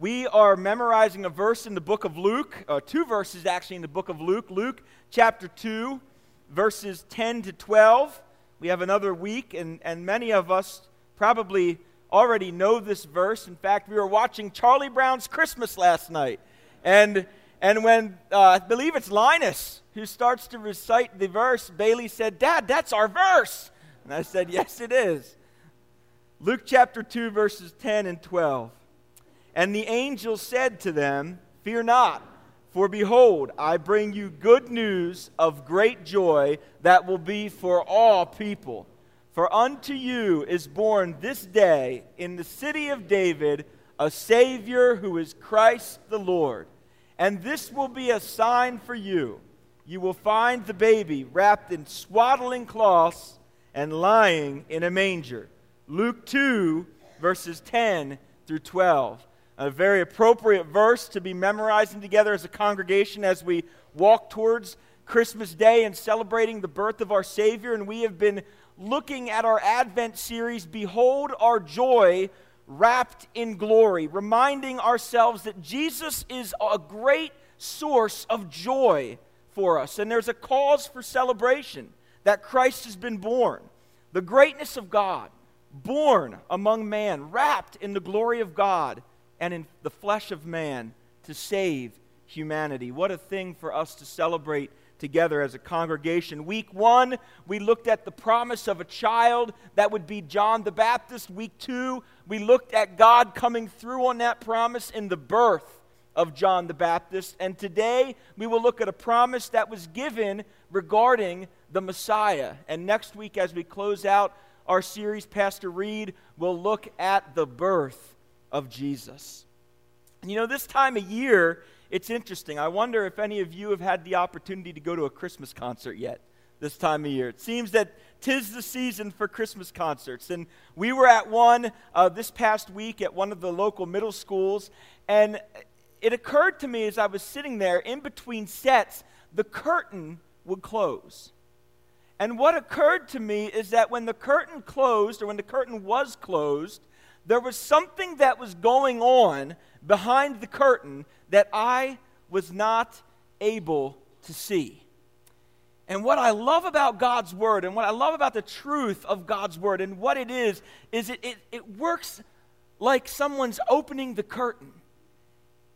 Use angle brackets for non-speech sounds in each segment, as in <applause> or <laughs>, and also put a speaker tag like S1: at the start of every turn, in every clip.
S1: We are memorizing a verse in the book of Luke, uh, two verses actually in the book of Luke. Luke chapter 2, verses 10 to 12. We have another week, and, and many of us probably already know this verse. In fact, we were watching Charlie Brown's Christmas last night. And, and when uh, I believe it's Linus who starts to recite the verse, Bailey said, Dad, that's our verse. And I said, Yes, it is. Luke chapter 2, verses 10 and 12. And the angel said to them, Fear not, for behold, I bring you good news of great joy that will be for all people. For unto you is born this day in the city of David a Savior who is Christ the Lord. And this will be a sign for you. You will find the baby wrapped in swaddling cloths and lying in a manger. Luke 2, verses 10 through 12. A very appropriate verse to be memorizing together as a congregation as we walk towards Christmas Day and celebrating the birth of our Savior. And we have been looking at our Advent series, Behold Our Joy Wrapped in Glory, reminding ourselves that Jesus is a great source of joy for us. And there's a cause for celebration that Christ has been born. The greatness of God, born among man, wrapped in the glory of God and in the flesh of man to save humanity. What a thing for us to celebrate together as a congregation. Week one, we looked at the promise of a child that would be John the Baptist. Week two, we looked at God coming through on that promise in the birth of John the Baptist. And today, we will look at a promise that was given regarding the Messiah. And next week, as we close out our series, Pastor Reed will look at the birth of Jesus. You know, this time of year, it's interesting. I wonder if any of you have had the opportunity to go to a Christmas concert yet this time of year. It seems that tis the season for Christmas concerts. And we were at one uh, this past week at one of the local middle schools. And it occurred to me as I was sitting there in between sets, the curtain would close. And what occurred to me is that when the curtain closed, or when the curtain was closed, there was something that was going on behind the curtain that I was not able to see. And what I love about God's Word and what I love about the truth of God's Word and what it is, is it, it, it works like someone's opening the curtain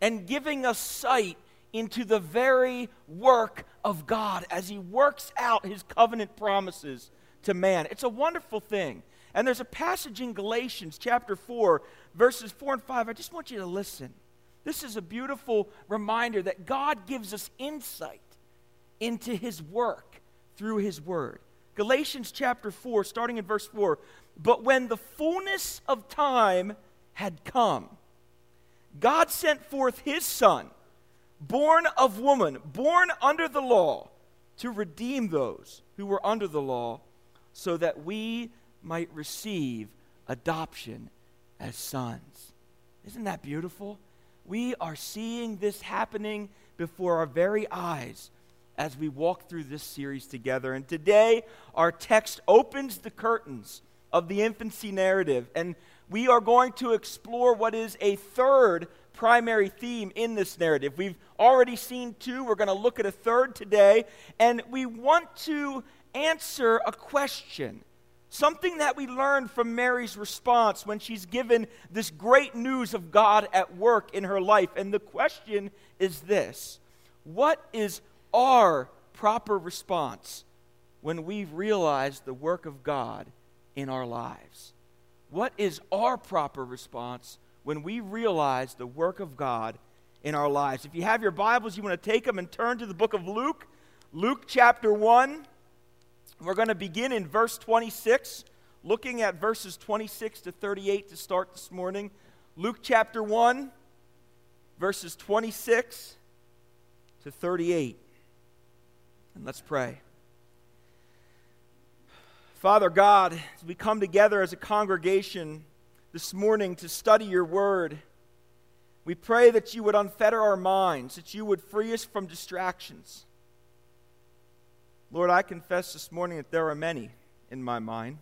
S1: and giving us sight into the very work of God as He works out His covenant promises to man. It's a wonderful thing. And there's a passage in Galatians chapter 4, verses 4 and 5. I just want you to listen. This is a beautiful reminder that God gives us insight into his work through his word. Galatians chapter 4, starting in verse 4. But when the fullness of time had come, God sent forth his son, born of woman, born under the law, to redeem those who were under the law, so that we might receive adoption as sons. Isn't that beautiful? We are seeing this happening before our very eyes as we walk through this series together. And today, our text opens the curtains of the infancy narrative, and we are going to explore what is a third primary theme in this narrative. We've already seen two, we're going to look at a third today, and we want to answer a question Something that we learned from Mary's response when she's given this great news of God at work in her life. And the question is this What is our proper response when we realize the work of God in our lives? What is our proper response when we realize the work of God in our lives? If you have your Bibles, you want to take them and turn to the book of Luke, Luke chapter 1. We're going to begin in verse 26, looking at verses 26 to 38 to start this morning. Luke chapter 1, verses 26 to 38. And let's pray. Father God, as we come together as a congregation this morning to study your word, we pray that you would unfetter our minds, that you would free us from distractions Lord, I confess this morning that there are many in my mind.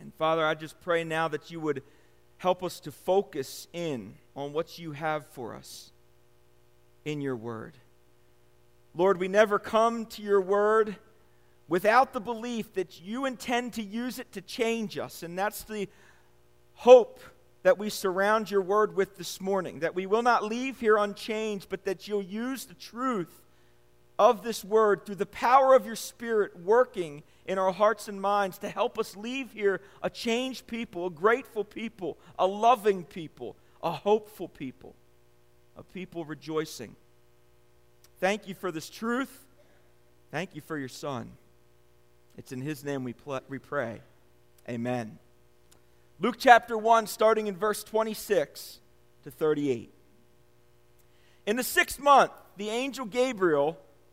S1: And Father, I just pray now that you would help us to focus in on what you have for us in your word. Lord, we never come to your word without the belief that you intend to use it to change us. And that's the hope that we surround your word with this morning. That we will not leave here unchanged, but that you'll use the truth of this word through the power of your spirit working in our hearts and minds to help us leave here a changed people, a grateful people, a loving people, a hopeful people, a people rejoicing. Thank you for this truth. Thank you for your son. It's in his name we, pl- we pray. Amen. Luke chapter 1, starting in verse 26 to 38. In the sixth month, the angel Gabriel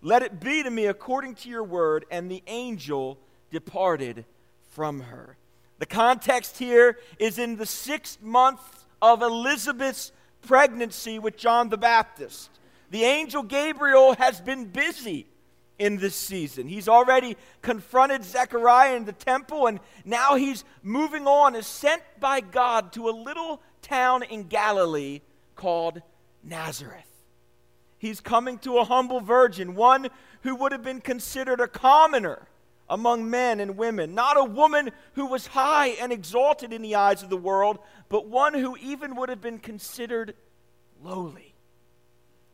S1: Let it be to me according to your word. And the angel departed from her. The context here is in the sixth month of Elizabeth's pregnancy with John the Baptist. The angel Gabriel has been busy in this season. He's already confronted Zechariah in the temple, and now he's moving on, is sent by God to a little town in Galilee called Nazareth. He's coming to a humble virgin, one who would have been considered a commoner among men and women, not a woman who was high and exalted in the eyes of the world, but one who even would have been considered lowly.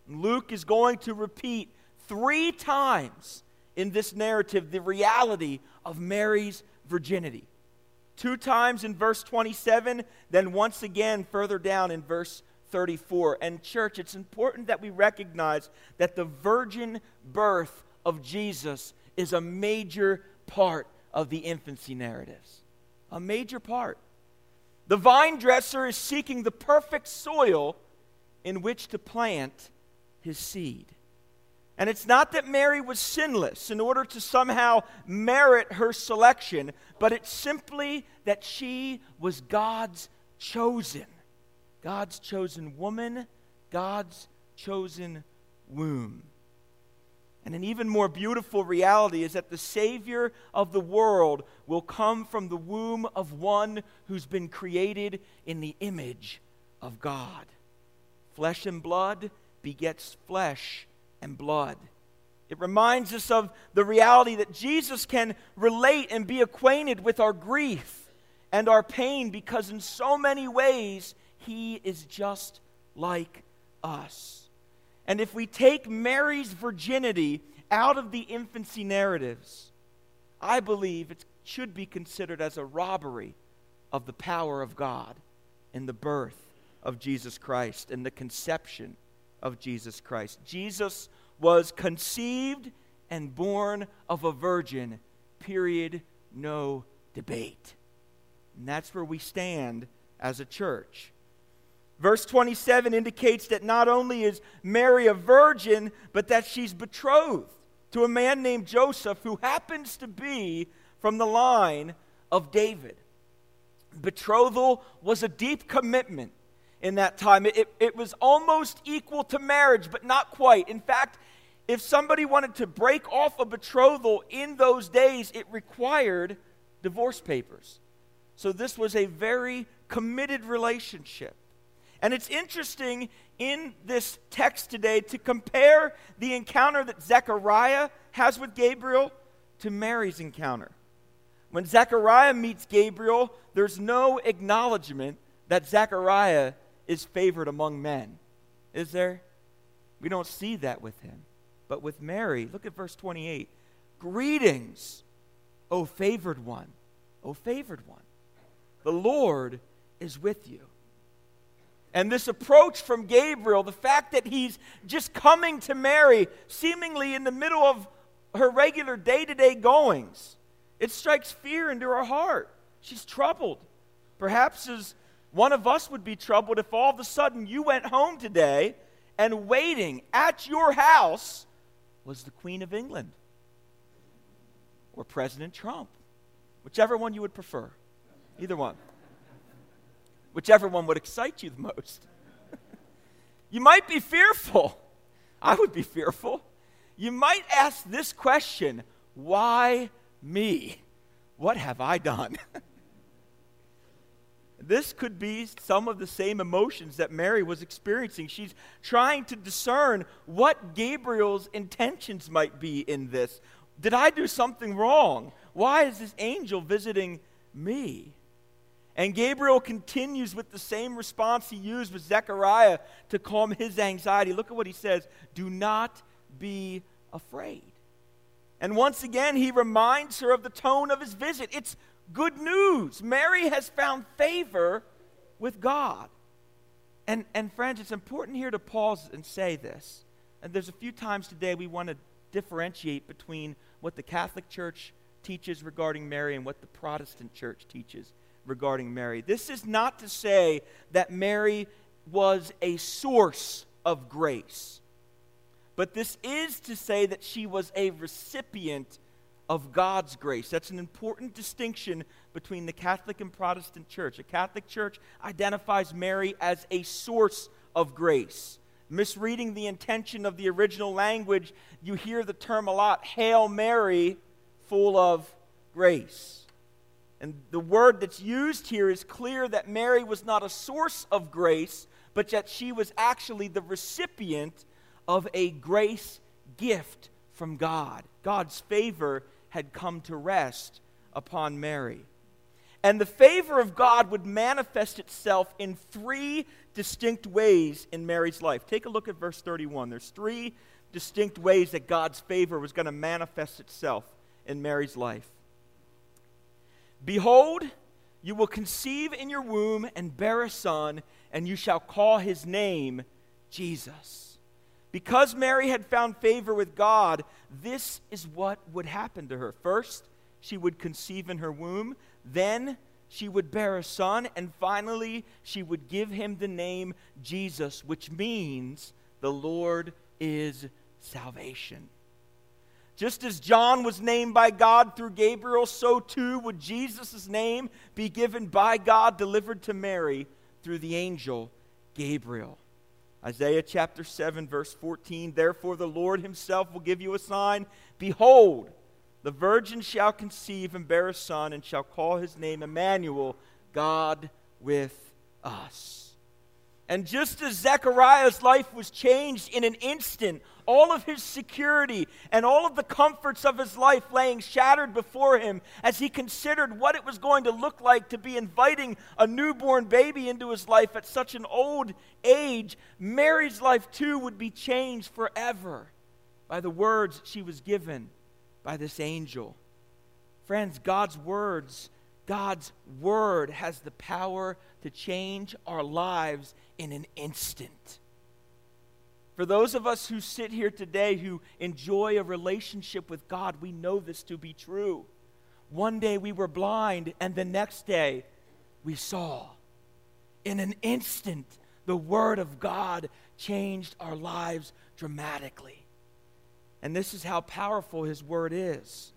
S1: Luke is going to repeat three times in this narrative the reality of Mary's virginity. Two times in verse 27, then once again further down in verse 34. And, church, it's important that we recognize that the virgin birth of Jesus is a major part of the infancy narratives. A major part. The vine dresser is seeking the perfect soil in which to plant his seed. And it's not that Mary was sinless in order to somehow merit her selection, but it's simply that she was God's chosen. God's chosen woman, God's chosen womb. And an even more beautiful reality is that the Savior of the world will come from the womb of one who's been created in the image of God. Flesh and blood begets flesh and blood. It reminds us of the reality that Jesus can relate and be acquainted with our grief and our pain because, in so many ways, he is just like us. And if we take Mary's virginity out of the infancy narratives, I believe it should be considered as a robbery of the power of God in the birth of Jesus Christ and the conception of Jesus Christ. Jesus was conceived and born of a virgin, period, no debate. And that's where we stand as a church. Verse 27 indicates that not only is Mary a virgin, but that she's betrothed to a man named Joseph who happens to be from the line of David. Betrothal was a deep commitment in that time. It, it, was almost equal to marriage, but not quite. In fact, if somebody wanted to break off a betrothal in those days, it required divorce papers. So this was a very committed relationship. And it's interesting in this text today to compare the encounter that Zechariah has with Gabriel to Mary's encounter. When Zechariah meets Gabriel, there's no acknowledgement that Zechariah is favored among men. Is there? We don't see that with him. But with Mary, look at verse 28. Greetings, O favored one, O favored one. The Lord is with you. And this approach from Gabriel, the fact that he's just coming to Mary, seemingly in the middle of her regular day to day goings, it strikes fear into her heart. She's troubled. Perhaps as one of us would be troubled if all of a sudden you went home today and waiting at your house was the Queen of England or President Trump, whichever one you would prefer. Either one whichever one would excite you the most. <laughs> you might be fearful. I would be fearful. You might ask this question why me? What have I done? <laughs> this could be some of the same emotions that Mary was experiencing. She's trying to discern what Gabriel's intentions might be in this. Did I do something wrong? Why is this angel visiting me? And Gabriel continues with the same response he used with Zechariah to calm his anxiety. Look at what he says Do not be afraid. And once again, he reminds her of the tone of his visit. It's good news. Mary has found favor with God. And, and friends, it's important here to pause and say this. And there's a few times today we want to differentiate between what the Catholic Church teaches regarding Mary and what the Protestant Church teaches regarding Mary. This is not to say that Mary was a source of grace, but this is to say that she was a recipient of God's grace. That's an important distinction between the Catholic and Protestant church. A Catholic church identifies Mary as a source of grace. Misreading the intention of the original language, you hear the term a lot Hail Mary, full of grace. And the word that's used here is clear that Mary was not a source of grace, but that she was actually the recipient of a grace gift from God. God's favor had come to rest upon Mary. And the favor of God would manifest itself in three distinct ways in Mary's life. Take a look at verse 31. There's three distinct ways that God's favor was going to manifest itself in Mary's life. Behold, you will conceive in your womb and bear a son, and you shall call his name Jesus. Because Mary had found favor with God, this is what would happen to her. First, she would conceive in her womb, then, she would bear a son, and finally, she would give him the name Jesus, which means the Lord is salvation. Just as John was named by God through Gabriel, so too would Jesus' name be given by God, delivered to Mary through the angel Gabriel. Isaiah chapter 7, verse 14 Therefore the Lord himself will give you a sign. Behold, the virgin shall conceive and bear a son, and shall call his name Emmanuel, God with us. And just as Zechariah's life was changed in an instant, all of his security and all of the comforts of his life laying shattered before him as he considered what it was going to look like to be inviting a newborn baby into his life at such an old age, Mary's life too would be changed forever by the words she was given by this angel. Friends, God's words, God's word has the power to change our lives in an instant. For those of us who sit here today who enjoy a relationship with God, we know this to be true. One day we were blind, and the next day we saw. In an instant, the Word of God changed our lives dramatically. And this is how powerful His Word is.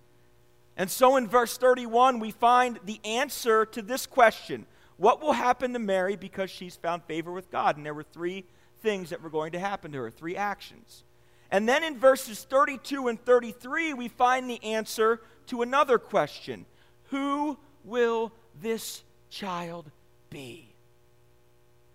S1: And so in verse 31, we find the answer to this question What will happen to Mary because she's found favor with God? And there were three things that were going to happen to her, three actions. And then in verses 32 and 33, we find the answer to another question Who will this child be?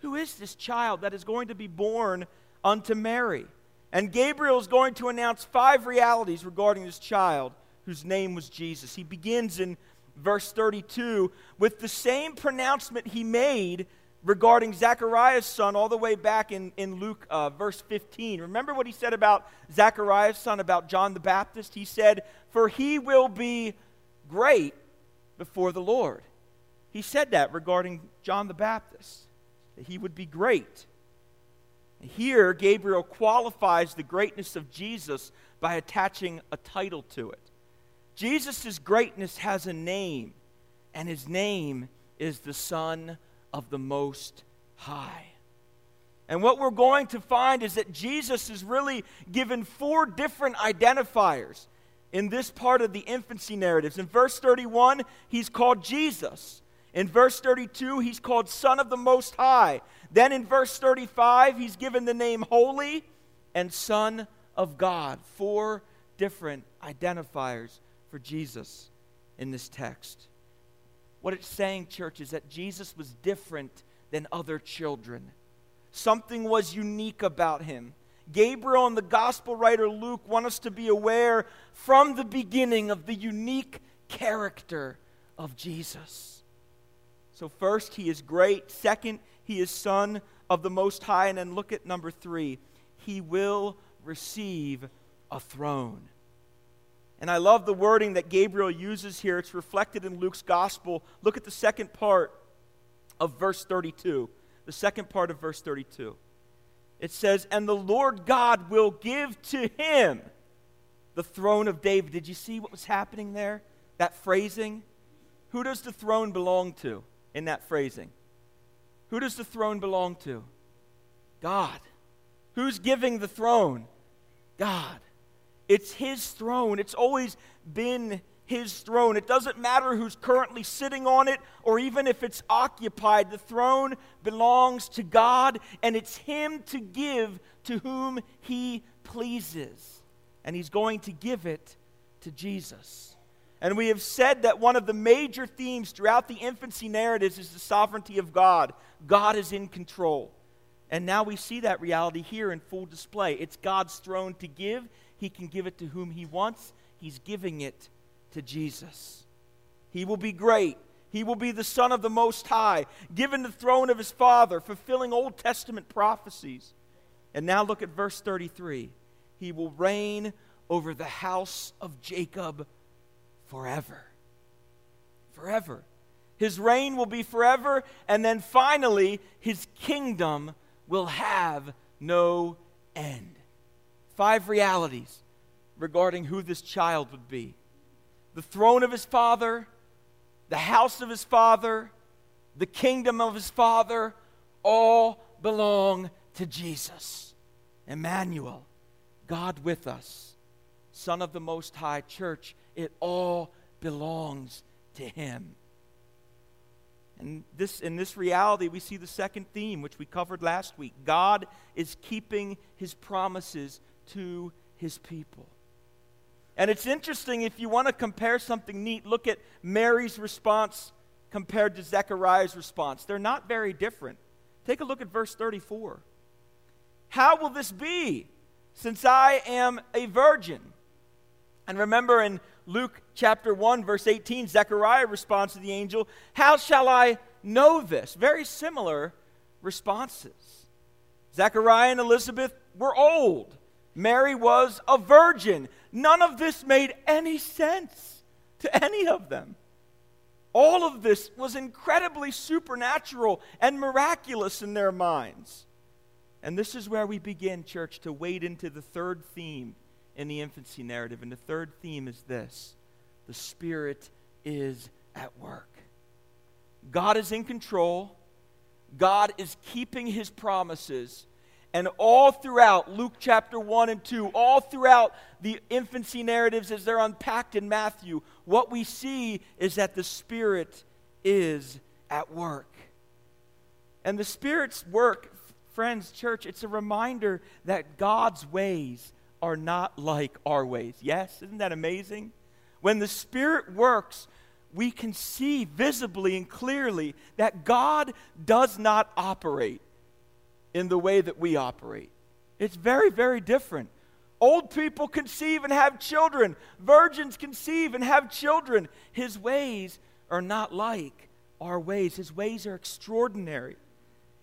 S1: Who is this child that is going to be born unto Mary? And Gabriel is going to announce five realities regarding this child whose name was Jesus. He begins in verse 32 with the same pronouncement he made regarding Zechariah's son all the way back in, in Luke uh, verse 15. Remember what he said about Zechariah's son, about John the Baptist? He said, For he will be great before the Lord. He said that regarding John the Baptist, that he would be great. Here, Gabriel qualifies the greatness of Jesus by attaching a title to it. Jesus' greatness has a name, and his name is the Son of the Most High. And what we're going to find is that Jesus is really given four different identifiers in this part of the infancy narratives. In verse 31, he's called Jesus. In verse 32, he's called Son of the Most High. Then in verse 35, he's given the name Holy and Son of God. Four different identifiers for Jesus in this text. What it's saying, church, is that Jesus was different than other children. Something was unique about him. Gabriel and the gospel writer Luke want us to be aware from the beginning of the unique character of Jesus. So, first, he is great. Second, he is Son of the Most High. And then look at number three he will receive a throne. And I love the wording that Gabriel uses here. It's reflected in Luke's gospel. Look at the second part of verse 32. The second part of verse 32. It says, And the Lord God will give to him the throne of David. Did you see what was happening there? That phrasing? Who does the throne belong to in that phrasing? Who does the throne belong to? God. Who's giving the throne? God. It's His throne. It's always been His throne. It doesn't matter who's currently sitting on it or even if it's occupied. The throne belongs to God, and it's Him to give to whom He pleases. And He's going to give it to Jesus. And we have said that one of the major themes throughout the infancy narratives is the sovereignty of God. God is in control. And now we see that reality here in full display. It's God's throne to give, he can give it to whom He wants. He's giving it to Jesus. He will be great. He will be the Son of the Most High, given the throne of His Father, fulfilling Old Testament prophecies. And now look at verse 33. He will reign over the house of Jacob forever. Forever. His reign will be forever, and then finally, his kingdom will have no end five realities regarding who this child would be the throne of his father, the house of his father, the kingdom of his father, all belong to Jesus. Emmanuel, God with us, Son of the Most High Church, it all belongs to him. And this, in this reality, we see the second theme, which we covered last week. God is keeping his promises to his people. And it's interesting if you want to compare something neat, look at Mary's response compared to Zechariah's response. They're not very different. Take a look at verse 34. How will this be since I am a virgin? And remember in Luke chapter 1, verse 18, Zechariah responds to the angel, How shall I know this? Very similar responses. Zechariah and Elizabeth were old. Mary was a virgin. None of this made any sense to any of them. All of this was incredibly supernatural and miraculous in their minds. And this is where we begin, church, to wade into the third theme in the infancy narrative. And the third theme is this the Spirit is at work. God is in control, God is keeping his promises and all throughout Luke chapter 1 and 2, all throughout the infancy narratives as they're unpacked in Matthew, what we see is that the Spirit is at work. And the Spirit's work, friends, church, it's a reminder that God's ways are not like our ways. Yes? Isn't that amazing? When the Spirit works, we can see visibly and clearly that God does not operate in the way that we operate. It's very, very different. Old people conceive and have children, virgins conceive and have children. His ways are not like our ways, His ways are extraordinary.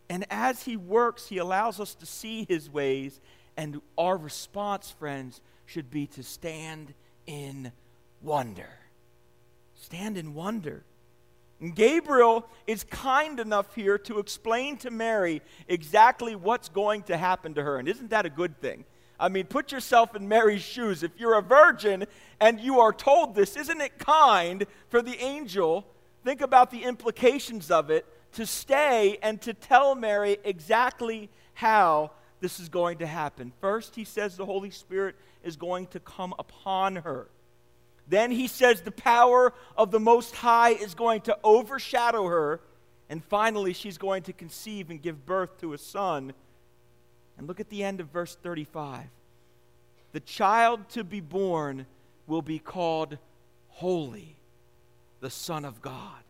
S1: And as He works, He allows us to see His ways, and our response, friends, should be to stand in wonder. Stand in wonder. Gabriel is kind enough here to explain to Mary exactly what's going to happen to her. And isn't that a good thing? I mean, put yourself in Mary's shoes. If you're a virgin and you are told this, isn't it kind for the angel? Think about the implications of it to stay and to tell Mary exactly how this is going to happen. First, he says the Holy Spirit is going to come upon her. Then he says the power of the Most High is going to overshadow her. And finally, she's going to conceive and give birth to a son. And look at the end of verse 35. The child to be born will be called Holy, the Son of God.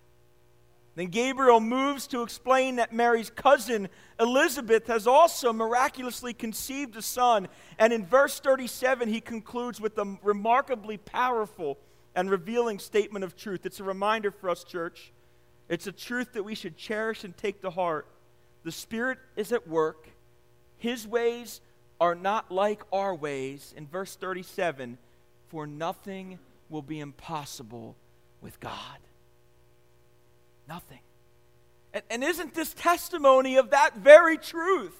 S1: Then Gabriel moves to explain that Mary's cousin Elizabeth has also miraculously conceived a son. And in verse 37, he concludes with a remarkably powerful and revealing statement of truth. It's a reminder for us, church. It's a truth that we should cherish and take to heart. The Spirit is at work, His ways are not like our ways. In verse 37, for nothing will be impossible with God. Nothing. And, and isn't this testimony of that very truth?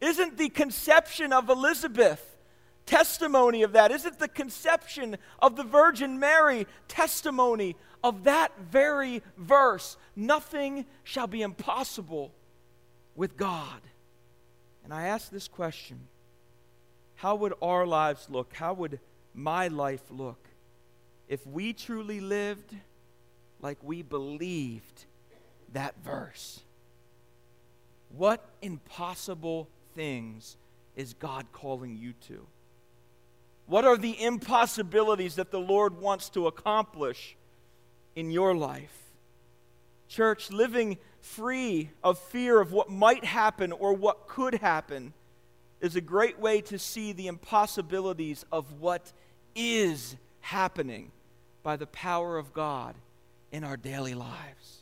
S1: Isn't the conception of Elizabeth testimony of that? Isn't the conception of the Virgin Mary testimony of that very verse? Nothing shall be impossible with God. And I ask this question How would our lives look? How would my life look if we truly lived like we believed that verse. What impossible things is God calling you to? What are the impossibilities that the Lord wants to accomplish in your life? Church, living free of fear of what might happen or what could happen is a great way to see the impossibilities of what is happening by the power of God in our daily lives.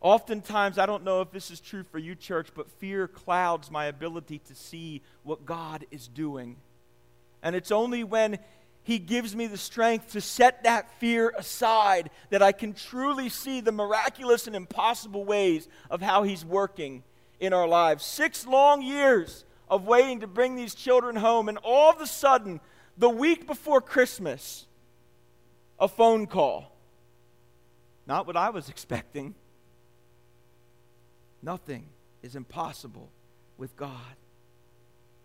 S1: Oftentimes, I don't know if this is true for you, church, but fear clouds my ability to see what God is doing. And it's only when He gives me the strength to set that fear aside that I can truly see the miraculous and impossible ways of how He's working in our lives. Six long years of waiting to bring these children home, and all of a sudden, the week before Christmas, a phone call not what I was expecting. Nothing is impossible with God.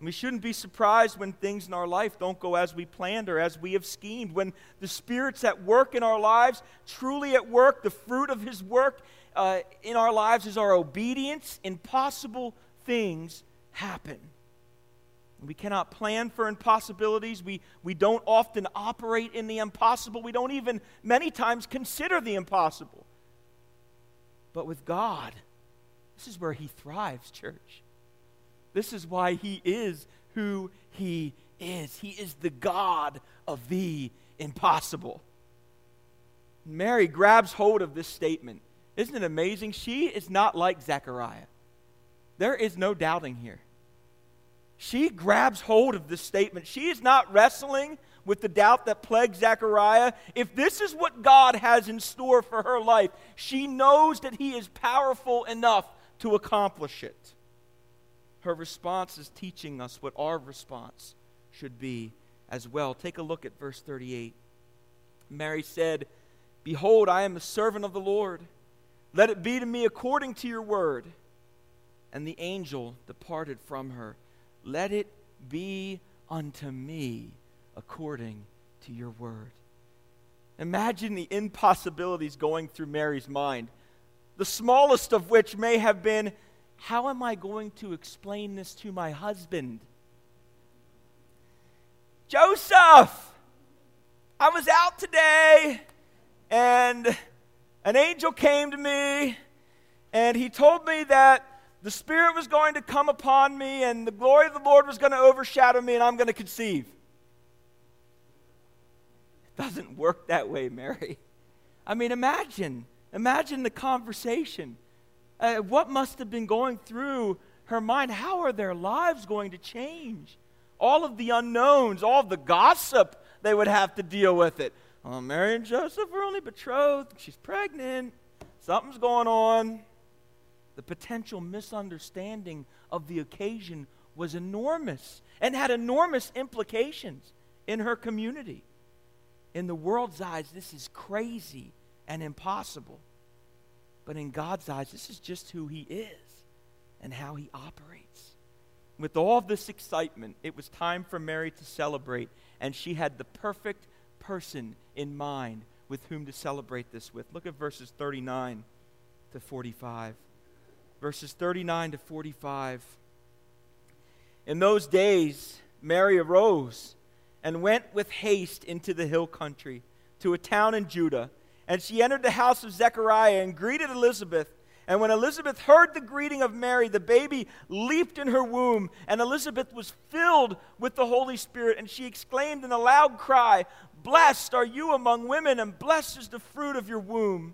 S1: We shouldn't be surprised when things in our life don't go as we planned or as we have schemed. When the Spirit's at work in our lives, truly at work, the fruit of His work uh, in our lives is our obedience, impossible things happen. We cannot plan for impossibilities. We, we don't often operate in the impossible. We don't even, many times, consider the impossible. But with God, this is where He thrives, church. This is why He is who He is. He is the God of the impossible. Mary grabs hold of this statement. Isn't it amazing? She is not like Zechariah. There is no doubting here she grabs hold of this statement. She is not wrestling with the doubt that plagued Zechariah. If this is what God has in store for her life, she knows that He is powerful enough to accomplish it. Her response is teaching us what our response should be as well. Take a look at verse 38. Mary said, Behold, I am the servant of the Lord. Let it be to me according to your word. And the angel departed from her. Let it be unto me according to your word. Imagine the impossibilities going through Mary's mind. the smallest of which may have been how am I going to explain this to my husband? Joseph, I was out today and an angel came to me and he told me that the Spirit was going to come upon me and the glory of the Lord was going to overshadow me and I'm going to conceive. It doesn't work that way, Mary. I mean, imagine, imagine the conversation. Uh, what must have been going through her mind? How are their lives going to change? All of the unknowns, all of the gossip they would have to deal with it. Oh, Mary and Joseph were only betrothed. She's pregnant. Something's going on. The potential misunderstanding of the occasion was enormous and had enormous implications in her community. In the world's eyes, this is crazy and impossible. But in God's eyes, this is just who He is and how He operates. With all this excitement, it was time for Mary to celebrate, and she had the perfect person in mind with whom to celebrate this with. Look at verses 39 to 45. Verses 39 to 45. In those days, Mary arose and went with haste into the hill country to a town in Judah. And she entered the house of Zechariah and greeted Elizabeth. And when Elizabeth heard the greeting of Mary, the baby leaped in her womb, and Elizabeth was filled with the Holy Spirit. And she exclaimed in a loud cry, Blessed are you among women, and blessed is the fruit of your womb.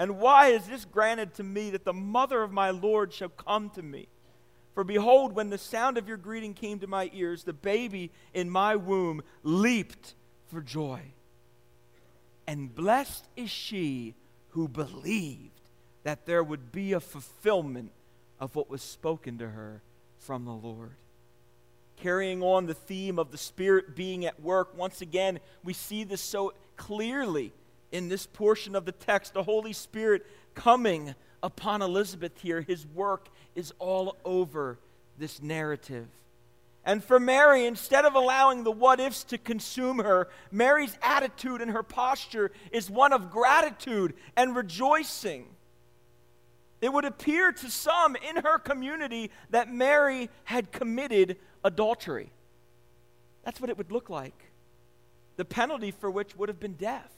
S1: And why is this granted to me that the mother of my Lord shall come to me? For behold, when the sound of your greeting came to my ears, the baby in my womb leaped for joy. And blessed is she who believed that there would be a fulfillment of what was spoken to her from the Lord. Carrying on the theme of the Spirit being at work, once again, we see this so clearly in this portion of the text. The Holy Spirit coming upon Elizabeth here. His work is all over this narrative. And for Mary, instead of allowing the what ifs to consume her, Mary's attitude and her posture is one of gratitude and rejoicing. It would appear to some in her community that Mary had committed adultery. That's what it would look like. The penalty for which would have been death.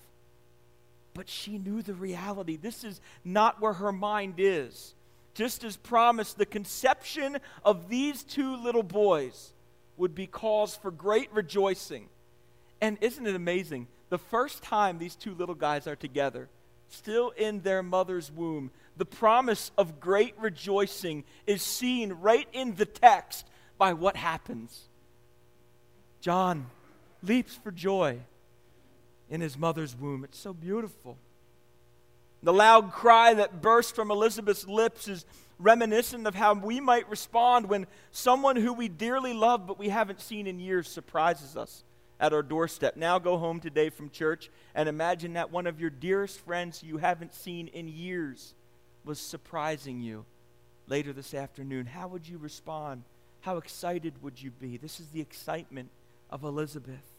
S1: But she knew the reality. This is not where her mind is. Just as promised, the conception of these two little boys would be cause for great rejoicing. And isn't it amazing? The first time these two little guys are together, still in their mother's womb, the promise of great rejoicing is seen right in the text by what happens. John leaps for joy in his mother's womb. It's so beautiful. The loud cry that burst from Elizabeth's lips is reminiscent of how we might respond when someone who we dearly love but we haven't seen in years surprises us at our doorstep. Now go home today from church and imagine that one of your dearest friends you haven't seen in years was surprising you later this afternoon. How would you respond? How excited would you be? This is the excitement of Elizabeth.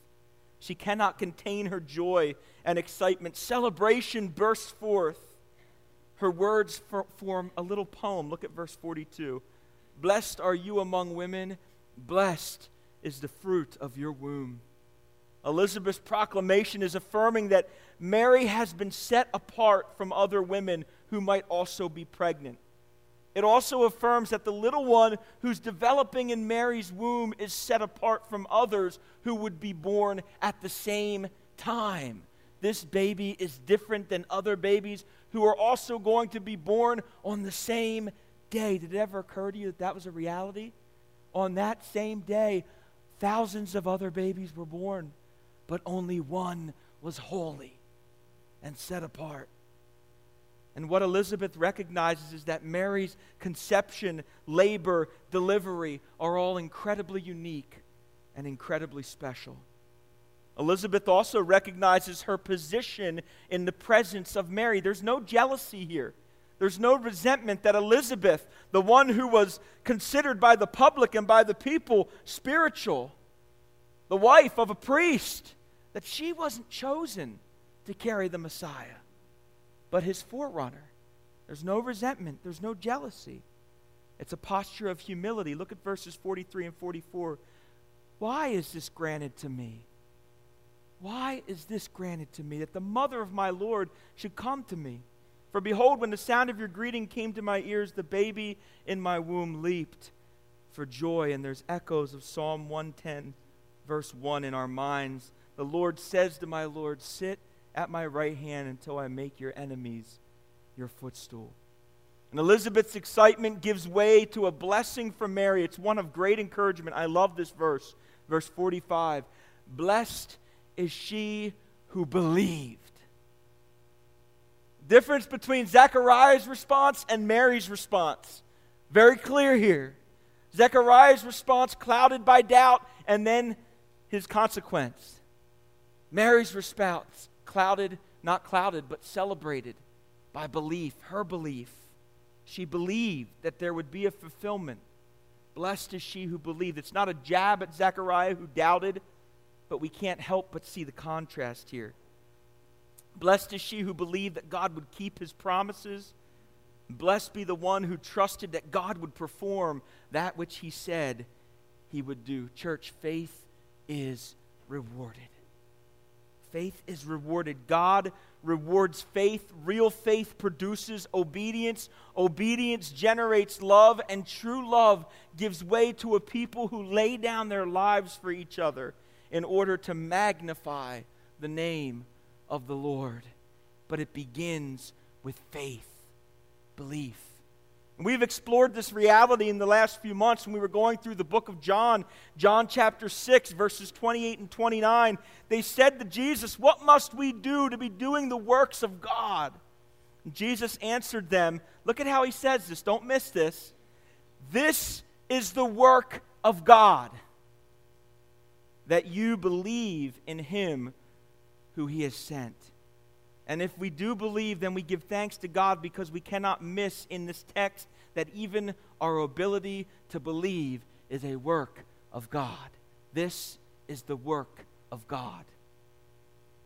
S1: She cannot contain her joy and excitement. Celebration bursts forth. Her words for, form a little poem. Look at verse 42. Blessed are you among women, blessed is the fruit of your womb. Elizabeth's proclamation is affirming that Mary has been set apart from other women who might also be pregnant. It also affirms that the little one who's developing in Mary's womb is set apart from others who would be born at the same time. This baby is different than other babies who are also going to be born on the same day. Did it ever occur to you that that was a reality? On that same day, thousands of other babies were born, but only one was holy and set apart. And what Elizabeth recognizes is that Mary's conception, labor, delivery are all incredibly unique and incredibly special. Elizabeth also recognizes her position in the presence of Mary. There's no jealousy here. There's no resentment that Elizabeth, the one who was considered by the public and by the people spiritual, the wife of a priest, that she wasn't chosen to carry the Messiah but his forerunner. There's no resentment, there's no jealousy. It's a posture of humility. Look at verses 43 and 44. Why is this granted to me? Why is this granted to me that the mother of my Lord should come to me? For behold, when the sound of your greeting came to my ears, the baby in my womb leaped for joy. And there's echoes of Psalm 110, verse 1 in our minds. The Lord says to my Lord, Sit at my right hand until I make your enemies your footstool. And Elizabeth's excitement gives way to a blessing from Mary. It's one of great encouragement. I love this verse, verse 45. Blessed is she who believed. Difference between Zechariah's response and Mary's response. Very clear here. Zechariah's response clouded by doubt and then his consequence. Mary's response clouded, not clouded, but celebrated by belief, her belief. She believed that there would be a fulfillment. Blessed is she who believed. It's not a jab at Zechariah who doubted but we can't help but see the contrast here. Blessed is she who believed that God would keep his promises. Blessed be the one who trusted that God would perform that which he said he would do. Church, faith is rewarded. Faith is rewarded. God rewards faith. Real faith produces obedience. Obedience generates love, and true love gives way to a people who lay down their lives for each other in order to magnify the name of the Lord. But it begins with faith, belief. We've explored this reality in the last few months when we were going through the book of John, John chapter 6, verses 28 and 29. They said to Jesus, What must we do to be doing the works of God? And Jesus answered them, Look at how he says this, don't miss this. This is the work of God that you believe in him who he has sent. And if we do believe, then we give thanks to God because we cannot miss in this text that even our ability to believe is a work of God. This is the work of God.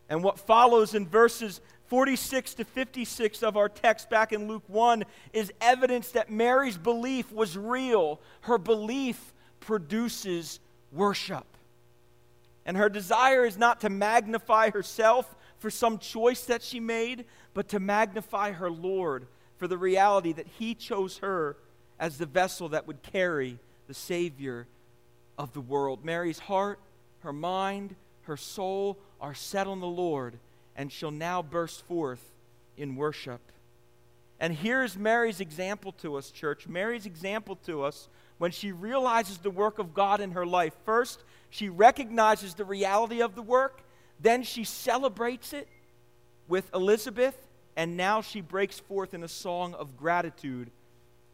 S1: And what follows in verses 46 to 56 of our text back in Luke 1 is evidence that Mary's belief was real. Her belief produces worship. And her desire is not to magnify herself for some choice that she made, but to magnify her Lord for the reality that He chose her as the vessel that would carry the Savior of the world. Mary's heart, her mind, her soul are set on the Lord, and she'll now burst forth in worship. And here's Mary's example to us, church. Mary's example to us when she realizes the work of God in her life. First, she recognizes the reality of the work, then she celebrates it with Elizabeth, and now she breaks forth in a song of gratitude,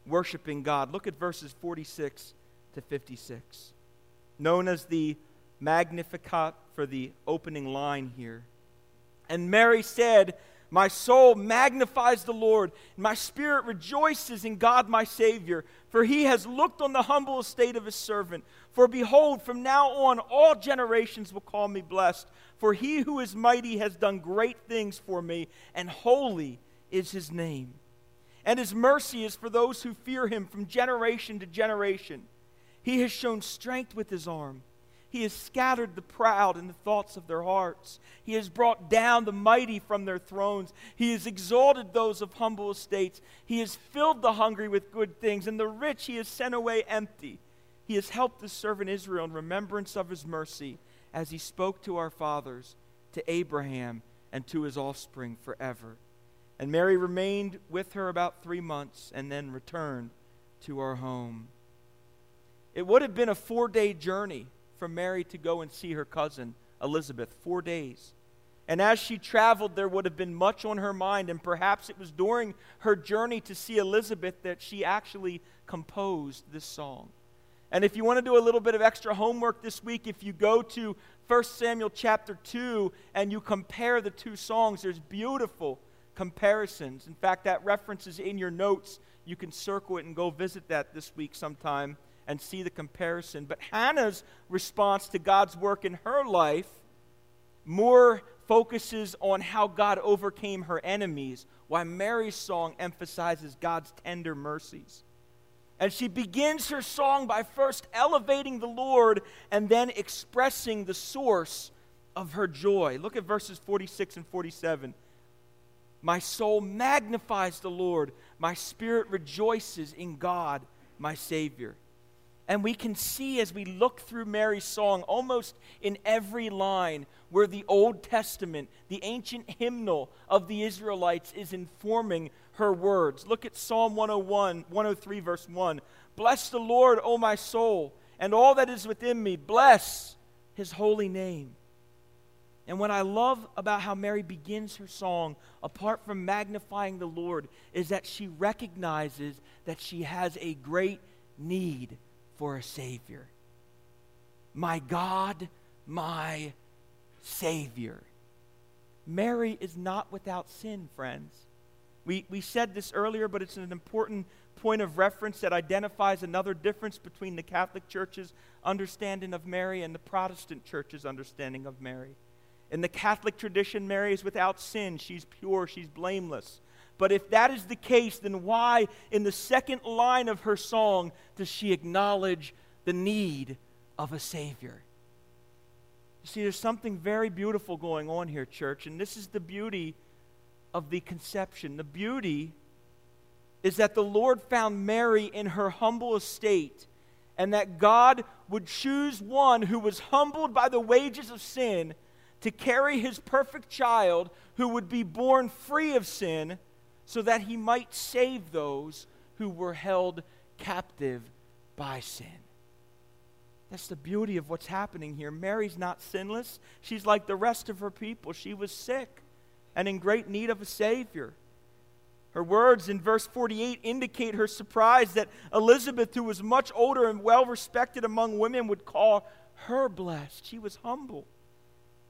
S1: worshiping God. Look at verses 46 to 56, known as the Magnificat for the opening line here. And Mary said, my soul magnifies the Lord, and my spirit rejoices in God my Savior, for he has looked on the humble estate of his servant. For behold, from now on all generations will call me blessed. For he who is mighty has done great things for me, and holy is his name. And his mercy is for those who fear him from generation to generation. He has shown strength with his arm. He has scattered the proud in the thoughts of their hearts. He has brought down the mighty from their thrones. He has exalted those of humble estates. He has filled the hungry with good things, and the rich he has sent away empty. He has helped his servant Israel in remembrance of his mercy, as he spoke to our fathers, to Abraham, and to his offspring forever. And Mary remained with her about three months and then returned to our home. It would have been a four day journey for Mary to go and see her cousin Elizabeth, four days. And as she traveled, there would have been much on her mind, and perhaps it was during her journey to see Elizabeth that she actually composed this song. And if you want to do a little bit of extra homework this week, if you go to 1 Samuel chapter 2 and you compare the two songs, there's beautiful comparisons. In fact, that reference is in your notes. You can circle it and go visit that this week sometime and see the comparison. But Hannah's response to God's work in her life more focuses on how God overcame her enemies, while Mary's song emphasizes God's tender mercies. And she begins her song by first elevating the Lord and then expressing the source of her joy. Look at verses 46 and 47. My soul magnifies the Lord, my spirit rejoices in God, my Savior. And we can see as we look through Mary's song, almost in every line, where the Old Testament, the ancient hymnal of the Israelites, is informing her words. Look at Psalm 101, 103, verse 1. Bless the Lord, O my soul, and all that is within me. Bless his holy name. And what I love about how Mary begins her song, apart from magnifying the Lord, is that she recognizes that she has a great need for a Savior. My God, my Savior. Mary is not without sin, friends. We, we said this earlier, but it's an important point of reference that identifies another difference between the Catholic Church's understanding of Mary and the Protestant Church's understanding of Mary. In the Catholic tradition, Mary is without sin. She's pure. She's blameless. But if that is the case, then why, in the second line of her song, does she acknowledge the need of a Savior? You see, there's something very beautiful going on here, church, and this is the beauty of the conception. The beauty is that the Lord found Mary in her humble estate, and that God would choose one who was humbled by the wages of sin to carry his perfect child who would be born free of sin so that he might save those who were held captive by sin. That's the beauty of what's happening here. Mary's not sinless. She's like the rest of her people. She was sick and in great need of a Savior. Her words in verse 48 indicate her surprise that Elizabeth, who was much older and well respected among women, would call her blessed. She was humble.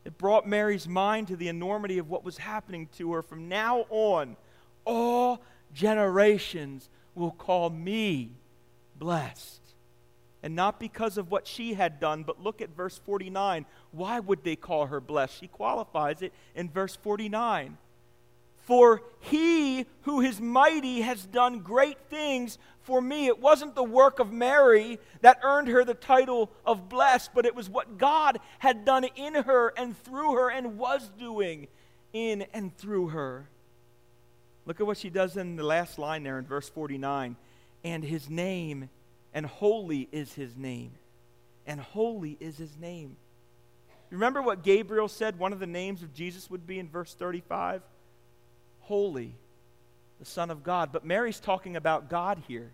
S1: It brought Mary's mind to the enormity of what was happening to her. From now on, all generations will call me blessed. And not because of what she had done, but look at verse 49. Why would they call her blessed? She qualifies it in verse 49. For he who is mighty has done great things for me. It wasn't the work of Mary that earned her the title of blessed, but it was what God had done in her and through her and was doing in and through her. Look at what she does in the last line there in verse 49. And his name, and holy is his name. And holy is his name. Remember what Gabriel said one of the names of Jesus would be in verse 35? holy, the Son of God. But Mary's talking about God here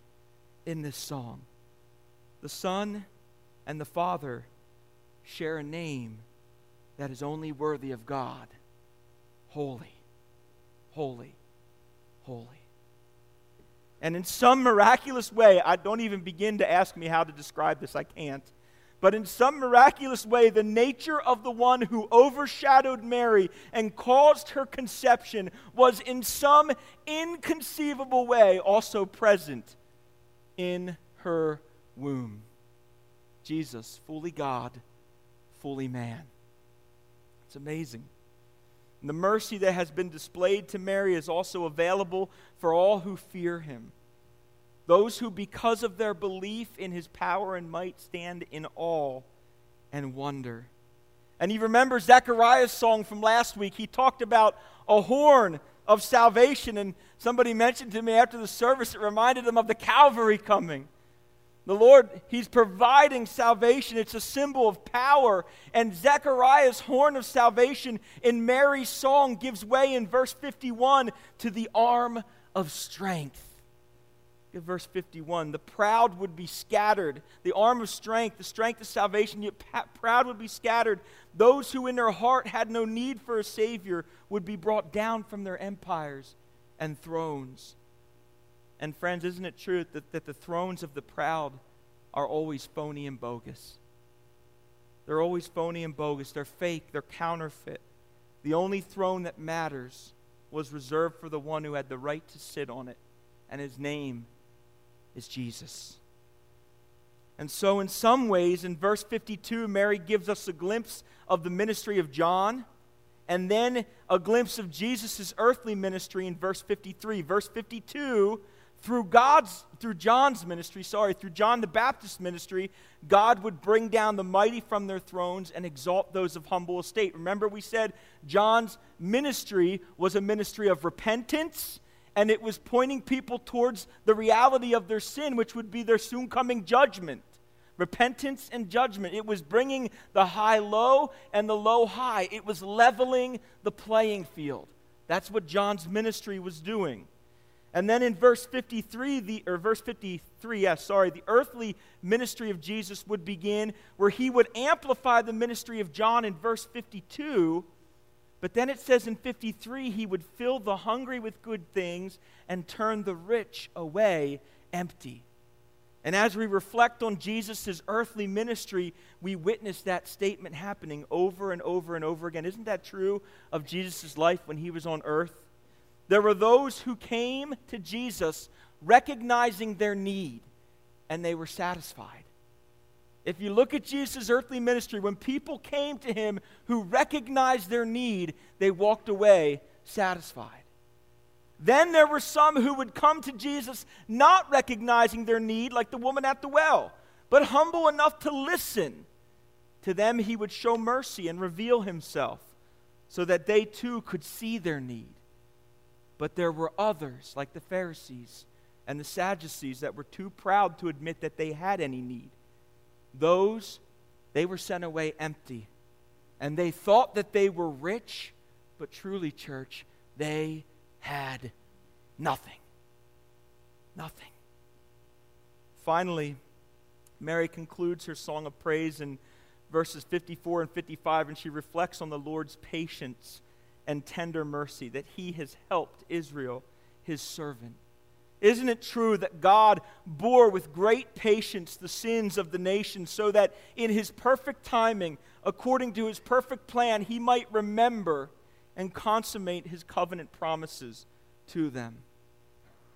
S1: in this song. The Son and the Father share a name that is only worthy of God holy, holy, holy. And in some miraculous way, I don't even begin to ask me how to describe this, I can't. But in some miraculous way, the nature of the one who overshadowed Mary and caused her conception was in some inconceivable way also present in her womb. Jesus, fully God, fully man. It's amazing. And the mercy that has been displayed to Mary is also available for all who fear him. Those who, because of their belief in his power and might, stand in awe and wonder. And you remember Zechariah's song from last week. He talked about a horn of salvation, and somebody mentioned to me after the service, it reminded them of the Calvary coming. The Lord, He's providing salvation. It's a symbol of power. And Zechariah's horn of salvation in Mary's song gives way in verse 51 to the arm of strength. Look at verse 51. The proud would be scattered. The arm of strength, the strength of salvation, yet proud would be scattered. Those who in their heart had no need for a Savior would be brought down from their empires and thrones. And, friends, isn't it true that, that the thrones of the proud are always phony and bogus? They're always phony and bogus. They're fake, they're counterfeit. The only throne that matters was reserved for the one who had the right to sit on it, and his name is Jesus. And so, in some ways, in verse 52, Mary gives us a glimpse of the ministry of John and then a glimpse of Jesus' earthly ministry in verse 53. Verse 52 through God's through John's ministry, sorry, through John the Baptist's ministry, God would bring down the mighty from their thrones and exalt those of humble estate. Remember we said John's ministry was a ministry of repentance and it was pointing people towards the reality of their sin, which would be their soon coming judgment. Repentance and judgment. It was bringing the high low and the low high. It was leveling the playing field. That's what John's ministry was doing. And then in verse 53, the, or verse 53, yeah, sorry, the earthly ministry of Jesus would begin where he would amplify the ministry of John in verse 52. But then it says in 53, he would fill the hungry with good things and turn the rich away empty. And as we reflect on Jesus' earthly ministry, we witness that statement happening over and over and over again. Isn't that true of Jesus' life when he was on earth? There were those who came to Jesus recognizing their need, and they were satisfied. If you look at Jesus' earthly ministry, when people came to him who recognized their need, they walked away satisfied. Then there were some who would come to Jesus not recognizing their need, like the woman at the well, but humble enough to listen. To them, he would show mercy and reveal himself so that they too could see their need. But there were others, like the Pharisees and the Sadducees, that were too proud to admit that they had any need. Those, they were sent away empty. And they thought that they were rich, but truly, church, they had nothing. Nothing. Finally, Mary concludes her song of praise in verses 54 and 55, and she reflects on the Lord's patience and tender mercy that he has helped Israel, his servant. Isn't it true that God bore with great patience the sins of the nation so that in his perfect timing, according to his perfect plan, he might remember and consummate his covenant promises to them?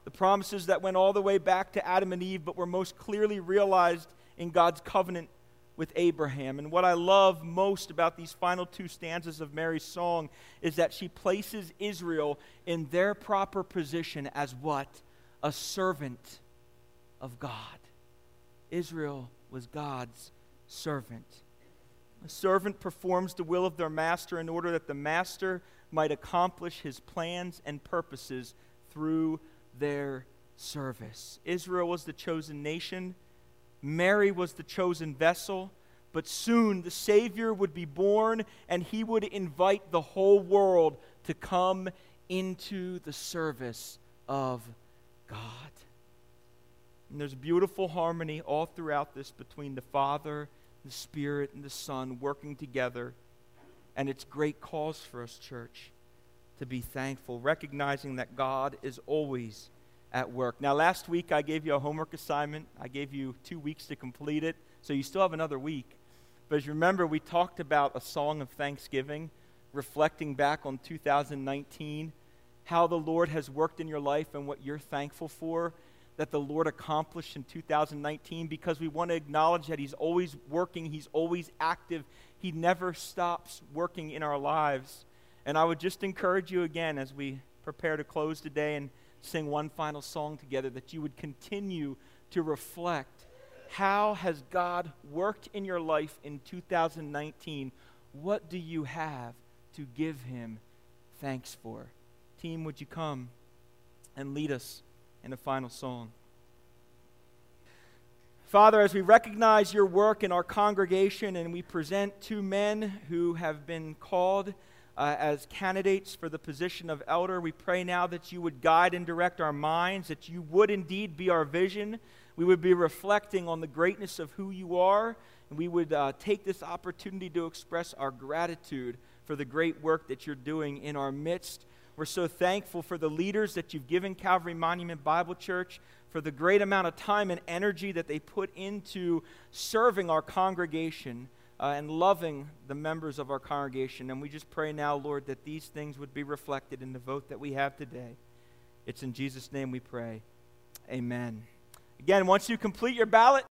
S1: The promises that went all the way back to Adam and Eve, but were most clearly realized in God's covenant with Abraham. And what I love most about these final two stanzas of Mary's song is that she places Israel in their proper position as what? A servant of God. Israel was God's servant. A servant performs the will of their master in order that the master might accomplish his plans and purposes through their service. Israel was the chosen nation Mary was the chosen vessel, but soon the Savior would be born and he would invite the whole world to come into the service of God. And there's beautiful harmony all throughout this between the Father, the Spirit, and the Son working together. And it's great cause for us, church, to be thankful, recognizing that God is always at work. Now, last week I gave you a homework assignment. I gave you two weeks to complete it, so you still have another week. But as you remember, we talked about a song of thanksgiving, reflecting back on 2019, how the Lord has worked in your life and what you're thankful for that the Lord accomplished in 2019 because we want to acknowledge that He's always working, He's always active, He never stops working in our lives. And I would just encourage you again as we prepare to close today and sing one final song together, that you would continue to reflect how has God worked in your life in 2019? What do you have to give him thanks for? Team, would you come and lead us in a final song? Father, as we recognize your work in our congregation and we present two men who have been called uh, as candidates for the position of elder. We pray now that you would guide and direct our minds, that you would indeed be our vision. We would be reflecting on the greatness of who you are, and we would uh, take this opportunity to express our gratitude for the great work that you're doing in our midst. We're so thankful for the leaders that you've given Calvary Monument Bible Church, for the great amount of time and energy that they put into serving our congregation uh, and loving the members of our congregation. And we just pray now, Lord, that these things would be reflected in the vote that we have today. It's in Jesus' name we pray. Amen. Again, once you complete your ballot,